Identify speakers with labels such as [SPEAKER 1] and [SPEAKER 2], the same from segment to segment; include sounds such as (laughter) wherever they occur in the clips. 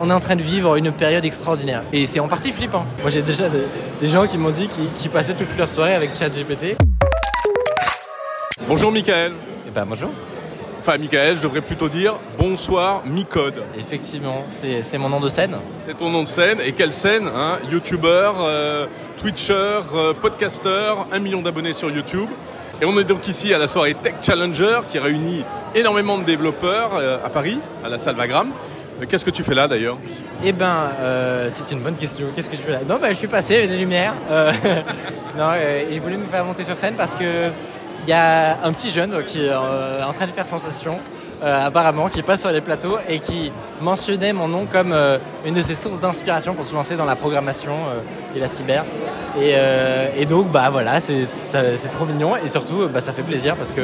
[SPEAKER 1] on est en train de vivre une période extraordinaire. Et c'est en partie flippant. Moi, j'ai déjà des, des gens qui m'ont dit qu'ils passaient toute leur soirée avec ChatGPT.
[SPEAKER 2] Bonjour Michael.
[SPEAKER 1] Et ben bonjour.
[SPEAKER 2] Enfin Michael, je devrais plutôt dire bonsoir Micode.
[SPEAKER 1] Effectivement, c'est c'est mon nom de scène.
[SPEAKER 2] C'est ton nom de scène. Et quelle scène hein? Youtubeur, euh, Twitcher, euh, podcaster, un million d'abonnés sur YouTube. Et on est donc ici à la soirée Tech Challenger qui réunit énormément de développeurs euh, à Paris, à la salle Vagram. Euh, Qu'est-ce que tu fais là d'ailleurs
[SPEAKER 1] Eh ben, euh, c'est une bonne question. Qu'est-ce que je fais là Non, ben, je suis passé les lumières. Euh, (laughs) non, euh, voulu me faire monter sur scène parce que il y a un petit jeune qui est en train de faire sensation, apparemment, qui passe sur les plateaux et qui mentionnait mon nom comme une de ses sources d'inspiration pour se lancer dans la programmation et la cyber. Et, et donc, bah voilà, c'est trop mignon et surtout, bah, ça fait plaisir parce que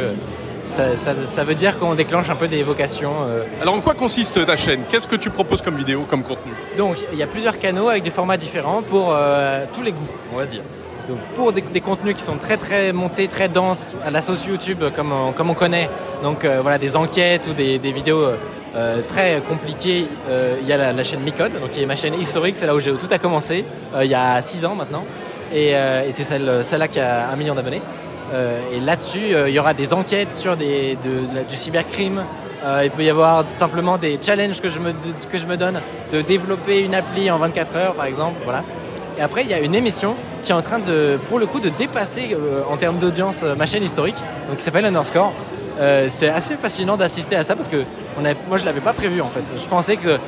[SPEAKER 1] ça, ça, ça veut dire qu'on déclenche un peu des vocations. euh,
[SPEAKER 2] Alors en quoi consiste ta chaîne? Qu'est-ce que tu proposes comme vidéo, comme contenu?
[SPEAKER 1] Donc, il y a plusieurs canaux avec des formats différents pour euh, tous les goûts, on va dire. Donc, pour des, des contenus qui sont très très montés, très denses, à la sauce YouTube, comme on, comme on connaît, donc euh, voilà, des enquêtes ou des, des vidéos euh, euh, très compliquées, euh, il y a la, la chaîne Micode, donc qui est ma chaîne historique, c'est là où j'ai tout a commencé, euh, il y a 6 ans maintenant, et, euh, et c'est celle, celle-là qui a un million d'abonnés. Euh, et là-dessus, euh, il y aura des enquêtes sur des, du cybercrime. Euh, il peut y avoir simplement des challenges que je, me, que je me donne de développer une appli en 24 heures, par exemple. Voilà. Et après, il y a une émission qui est en train de, pour le coup, de dépasser en termes d'audience ma chaîne historique, donc qui s'appelle Underscore. Euh, c'est assez fascinant d'assister à ça parce que moi je l'avais pas prévu en fait. Je pensais que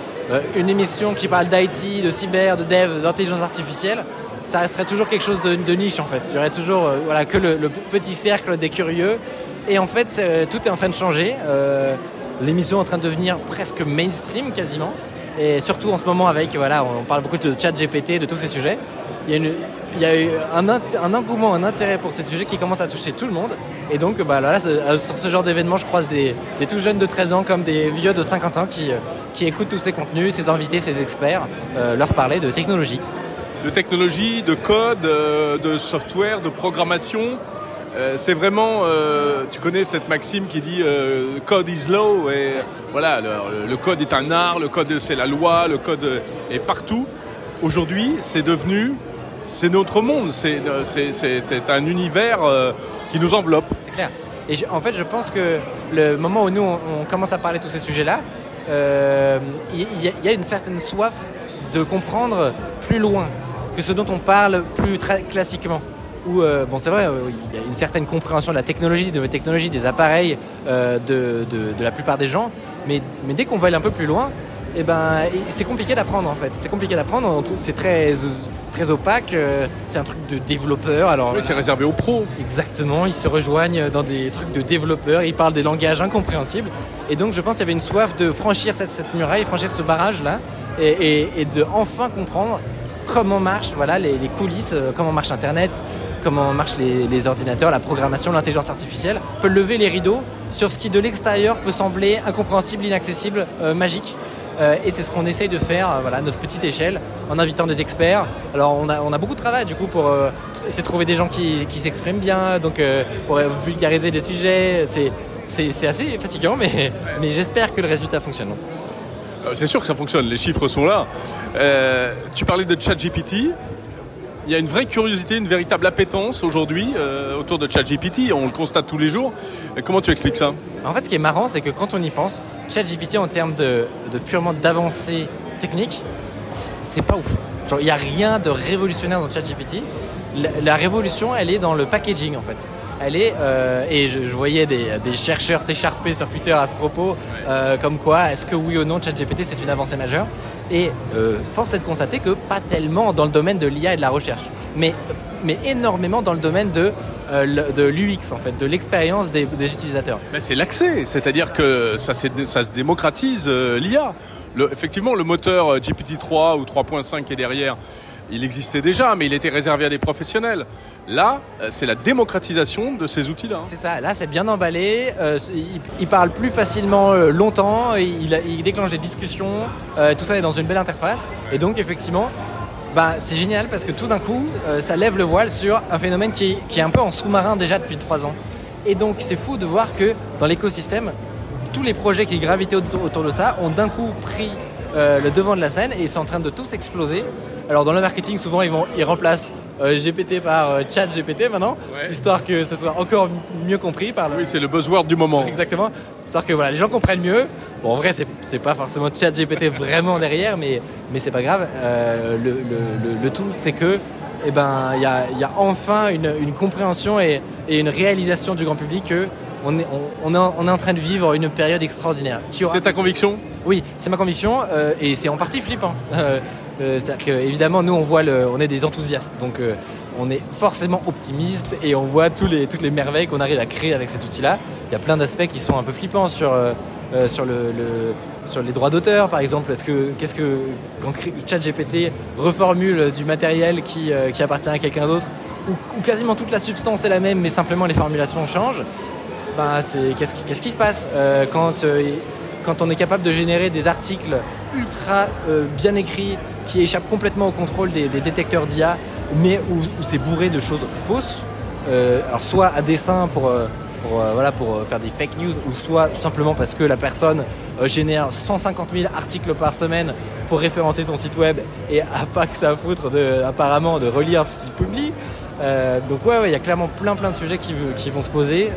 [SPEAKER 1] une émission qui parle d'IT, de cyber, de dev, d'intelligence artificielle, ça resterait toujours quelque chose de, niche en fait. Il y aurait toujours euh, voilà, que le, petit cercle des curieux. Et en fait, c'est- tout est en train de changer. Euh, L'émission est en train de devenir presque mainstream quasiment. Et surtout en ce moment avec, voilà, on parle beaucoup de chat GPT, de tous ces sujets. Il y a, eu un, un engouement, un intérêt pour ces sujets qui commence à toucher tout le monde. Et donc, bah, là, euh, sur ce genre d'événement, je croise des, des tout jeunes de 13 ans comme des vieux de 50 ans qui, euh, qui écoutent tous ces contenus, ces invités, ces experts, euh, leur parler de technologie.
[SPEAKER 2] De technologie, de code, euh, de software, de programmation Euh, c'est vraiment, euh, tu connais cette maxime qui dit code is law et voilà, le, code est un art, le code c'est la loi, le code est partout. Aujourd'hui, c'est devenu, c'est notre monde, c'est un univers qui nous enveloppe.
[SPEAKER 1] C'est clair. Et en fait, je pense que le moment où nous, on, commence à parler de tous ces sujets-là, il y a une certaine soif de comprendre plus loin que ce dont on parle plus classiquement. Ou bon, c'est vrai, euh, il y a une certaine compréhension de la technologie, de nouvelles technologies, des appareils euh, de, de- de la plupart des gens, mais, mais dès qu'on va aller un peu plus loin, eh ben, c'est compliqué d'apprendre en fait. C'est compliqué d'apprendre, on trouve- c'est très, très opaque, euh, c'est un truc de développeur. Alors,
[SPEAKER 2] Oui, c'est réservé aux pros.
[SPEAKER 1] Exactement, ils se rejoignent dans des trucs de développeurs, ils parlent des langages incompréhensibles. Et donc je pense qu'il y avait une soif de franchir cette, cette muraille, franchir ce barrage-là, et, et- et de enfin comprendre comment marchent voilà, les, coulisses, euh, comment marche Internet, comment marchent les, ordinateurs, la programmation, l'intelligence artificielle, peut lever les rideaux sur ce qui de l'extérieur peut sembler incompréhensible, inaccessible, euh, magique. Euh, et c'est ce qu'on essaye de faire, voilà, à notre petite échelle, en invitant des experts. Alors on a, on a beaucoup de travail du coup pour essayer de trouver des gens qui, qui s'expriment bien, donc pour vulgariser des sujets. C'est assez fatigant, mais, mais j'espère que le résultat fonctionne.
[SPEAKER 2] Euh, C'est sûr que ça fonctionne, les chiffres sont là. Euh, tu parlais de ChatGPT. Il y a une vraie curiosité, une véritable appétence aujourd'hui euh, autour de ChatGPT. On le constate tous les jours. Comment tu expliques ça
[SPEAKER 1] En fait, ce qui est marrant, c'est que quand on y pense, ChatGPT en termes de, purement d'avancée technique, c'est pas ouf. Il n'y a rien de révolutionnaire dans ChatGPT. La, la révolution, elle est dans le packaging en fait. Elle est, euh, et je, je voyais des, des chercheurs s'écharper sur Twitter à ce propos, euh, comme quoi, est-ce que oui ou non ChatGPT c'est une avancée majeure? Et euh, force est de constater que pas tellement dans le domaine de l'IA et de la recherche, mais, mais énormément dans le domaine de, euh, de l'UX en fait, de l'expérience des, des utilisateurs.
[SPEAKER 2] Ben, C'est l'accès, c'est-à-dire que ça, se démocratise euh, l'IA. Le- effectivement, le moteur euh, GPT-3 ou 3.5 qui est derrière, il existait déjà, mais il était réservé à des professionnels. Là, euh, c'est la démocratisation de ces outils-là. hein.
[SPEAKER 1] C'est ça, là c'est bien emballé, euh, il, parle plus facilement euh, longtemps, il, déclenche des discussions, tout ça est dans une belle interface. Et donc effectivement, bah, c'est génial parce que tout d'un coup, ça lève le voile sur un phénomène qui, est- un peu en sous-marin déjà depuis trois ans. Et donc c'est fou de voir que dans l'écosystème, tous les projets qui gravitaient autour, de ça ont d'un coup pris le devant de la scène et ils sont en train de tous exploser. Alors dans le marketing, souvent ils vont ils remplacent GPT par euh, chat GPT maintenant,
[SPEAKER 2] Ouais.
[SPEAKER 1] histoire que ce soit encore mieux compris par le,
[SPEAKER 2] Oui, c'est le buzzword du moment.
[SPEAKER 1] Exactement. Histoire que voilà, les gens comprennent mieux. Bon, en vrai, c'est, pas forcément chat GPT (laughs) vraiment derrière, mais, mais c'est pas grave. Euh, le, le, le, tout, c'est que, eh ben, il y a, y a enfin une, une compréhension et, et une réalisation du grand public que on est, on, on est, en- on est en train de vivre une période extraordinaire. Aura-
[SPEAKER 2] C'est ta conviction?
[SPEAKER 1] Oui, c'est ma conviction euh, et c'est en partie flippant. Euh, euh, C'est-à-dire que évidemment nous on voit on est des enthousiastes donc euh, on est forcément optimiste et on voit tous les, toutes les merveilles qu'on arrive à créer avec cet outil-là. Il y a plein d'aspects qui sont un peu flippants sur euh, euh, les droits d'auteur par exemple. Est-ce que qu'est-ce que quand ChatGPT reformule du matériel qui, euh, appartient à quelqu'un d'autre ou quasiment toute la substance est la même mais simplement les formulations changent ben, qu'est-ce qui, se passe? Euh, quand euh, on est capable de générer des articles ultra euh, bien écrits qui échappent complètement au contrôle des, détecteurs d'IA, mais où, c'est bourré de choses fausses, euh, alors soit à dessein pour, euh, euh, voilà, pour faire des fake news, ou soit simplement parce que la personne génère 150 000 articles par semaine pour référencer son site web et a pas que ça à foutre de, apparemment de relire ce qu'il publie. Donc ouais, il y a clairement plein plein de sujets qui, vont se poser,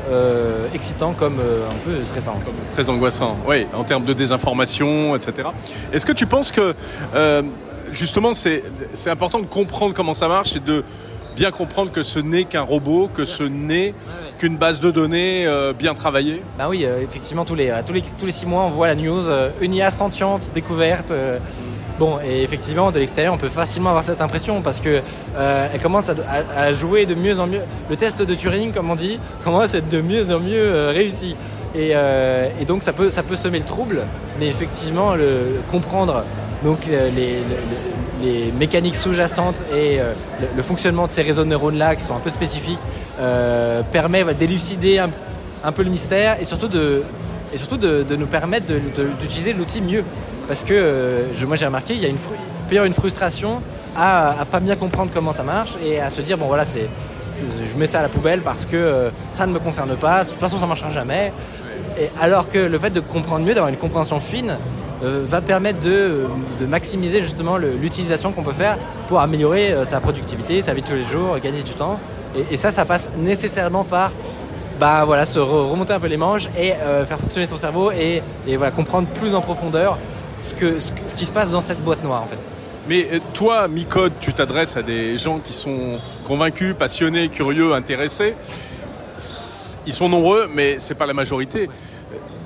[SPEAKER 1] excitants comme un peu stressants.
[SPEAKER 2] Très angoissant, oui, en termes de désinformation, etc. Est-ce que tu penses que, justement, c'est important de comprendre comment ça marche et de bien comprendre que ce n'est qu'un robot, que ce n'est qu'une base de données euh, bien travaillée
[SPEAKER 1] Bah oui, euh, effectivement, tous les, euh, tous, les, tous les six mois, on voit la news, une IA sentiente, découverte. bon, et effectivement, de l'extérieur, on peut facilement avoir cette impression parce que elle commence à, jouer de mieux en mieux. Le test de Turing, comme on dit, (laughs) commence à être de mieux en mieux réussi. Et, et donc, ça peut, ça peut semer le trouble, mais effectivement, le, comprendre donc euh, les, mécaniques sous-jacentes et euh, le, fonctionnement de ces réseaux de neurones-là, qui sont un peu spécifiques, euh, permet d'élucider un, peu le mystère et surtout de, nous permettre d'utiliser l'outil mieux. Parce que moi j'ai remarqué, il y a une, peut y une frustration à, à pas bien comprendre comment ça marche et à se dire bon voilà c'est je mets ça à la poubelle parce que ça ne me concerne pas, de toute façon ça marchera jamais. Et alors que le fait de comprendre mieux, d'avoir une compréhension fine, euh, va permettre de, de maximiser justement l'utilisation qu'on peut faire pour améliorer euh, sa productivité, sa vie de tous les jours, gagner du temps. Et, et ça, ça passe nécessairement par bah voilà, se re- remonter un peu les manches et euh, faire fonctionner son cerveau et, et voilà, comprendre plus en profondeur ce, que, ce, ce qui se passe dans cette boîte noire en fait.
[SPEAKER 2] Mais toi, Micode, tu t'adresses à des gens qui sont convaincus, passionnés, curieux, intéressés. Ils sont nombreux, mais c'est pas la majorité.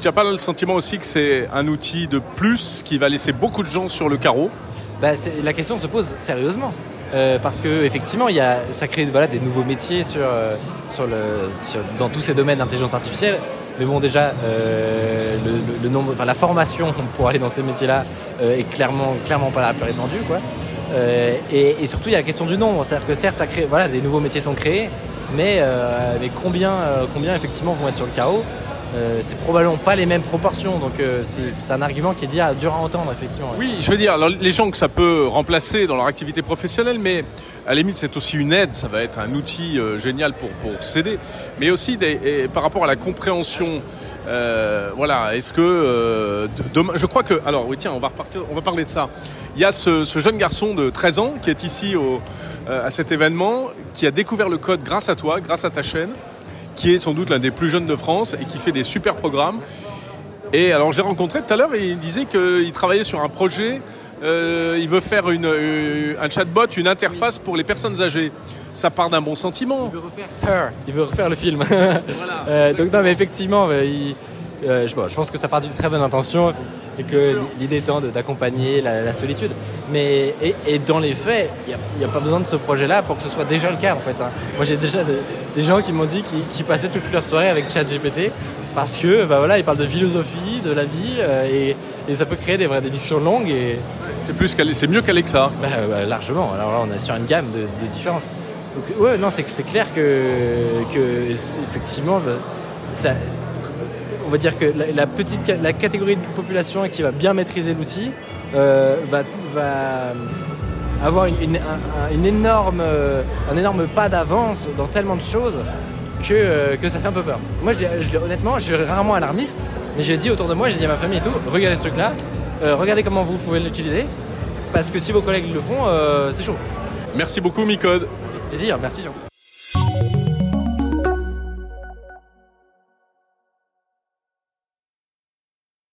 [SPEAKER 2] Tu n'as pas le sentiment aussi que c'est un outil de plus qui va laisser beaucoup de gens sur le carreau
[SPEAKER 1] Bah, la question se pose sérieusement. Euh, parce que effectivement, y a, ça crée voilà, des nouveaux métiers euh, sur dans tous ces domaines d'intelligence artificielle. Mais bon, déjà, euh, le, nombre, enfin, la formation (laughs) pour aller dans ces métiers-là est clairement, clairement pas la plus répandue. Quoi. Et, et surtout, il y a la question du nombre. C'est-à-dire que certes, ça crée, voilà, des nouveaux métiers sont créés, mais avec combien, combien effectivement vont être sur le carreau? Euh, c'est probablement pas les mêmes proportions, donc euh, c'est un argument qui est dur dur à entendre, effectivement.
[SPEAKER 2] Oui, je veux dire, alors, les gens que ça peut remplacer dans leur activité professionnelle, mais à la limite, c'est aussi une aide, ça va être un outil euh, génial pour, pour s'aider, mais aussi par rapport à la compréhension. voilà, est-ce que de- demain, je crois que, alors oui tiens, on va repartir, on va parler de ça. Il y a ce, jeune garçon de 13 ans qui est ici à cet événement, qui a découvert le code grâce à toi, grâce à ta chaîne, qui est sans doute l'un des plus jeunes de France et qui fait des super programmes. Et alors j'ai rencontré tout à l'heure et il disait qu'il travaillait sur un projet. euh, il veut faire une, euh, un chatbot, une interface pour les personnes âgées. Ça part d'un bon sentiment.
[SPEAKER 1] Il veut refaire Her, il veut refaire le film. (laughs) Euh, donc non, mais effectivement, il- euh, je, bon, je pense que ça part d'une très bonne intention et que l'idée étant d'accompagner la, la solitude. Mais et, et dans les faits, il n'y a, pas besoin de ce projet-là pour que ce soit déjà le cas en fait. hein. Moi, j'ai déjà des, des gens qui m'ont dit qu'ils passaient toute leur soirée avec ChatGPT parce que bah voilà, ils parlent de philosophie, de la vie euh, et, et ça peut créer des vraies discussions longues et
[SPEAKER 2] C'est plus c'est mieux qu'Alexa.
[SPEAKER 1] bah, bah, largement. Alors là, on est sur une gamme de, de différences. Donc, ouais, non, c'est clair que, que effectivement, bah, ça, on va dire que la, la petite, la catégorie de population qui va bien maîtriser l'outil euh, va, va avoir une, une- un, un- une énorme, euh, un énorme pas d'avance dans tellement de choses que, euh, que ça fait un peu peur. Moi, je, l'ai- je honnêtement, je suis rarement alarmiste, mais j'ai dit autour de moi, j'ai dit à ma famille et tout, regardez ce truc-là, regardez comment vous pouvez l'utiliser, parce que si vos collègues le font, c'est chaud.
[SPEAKER 2] Merci beaucoup Micode.
[SPEAKER 1] Plaisir, merci Jean.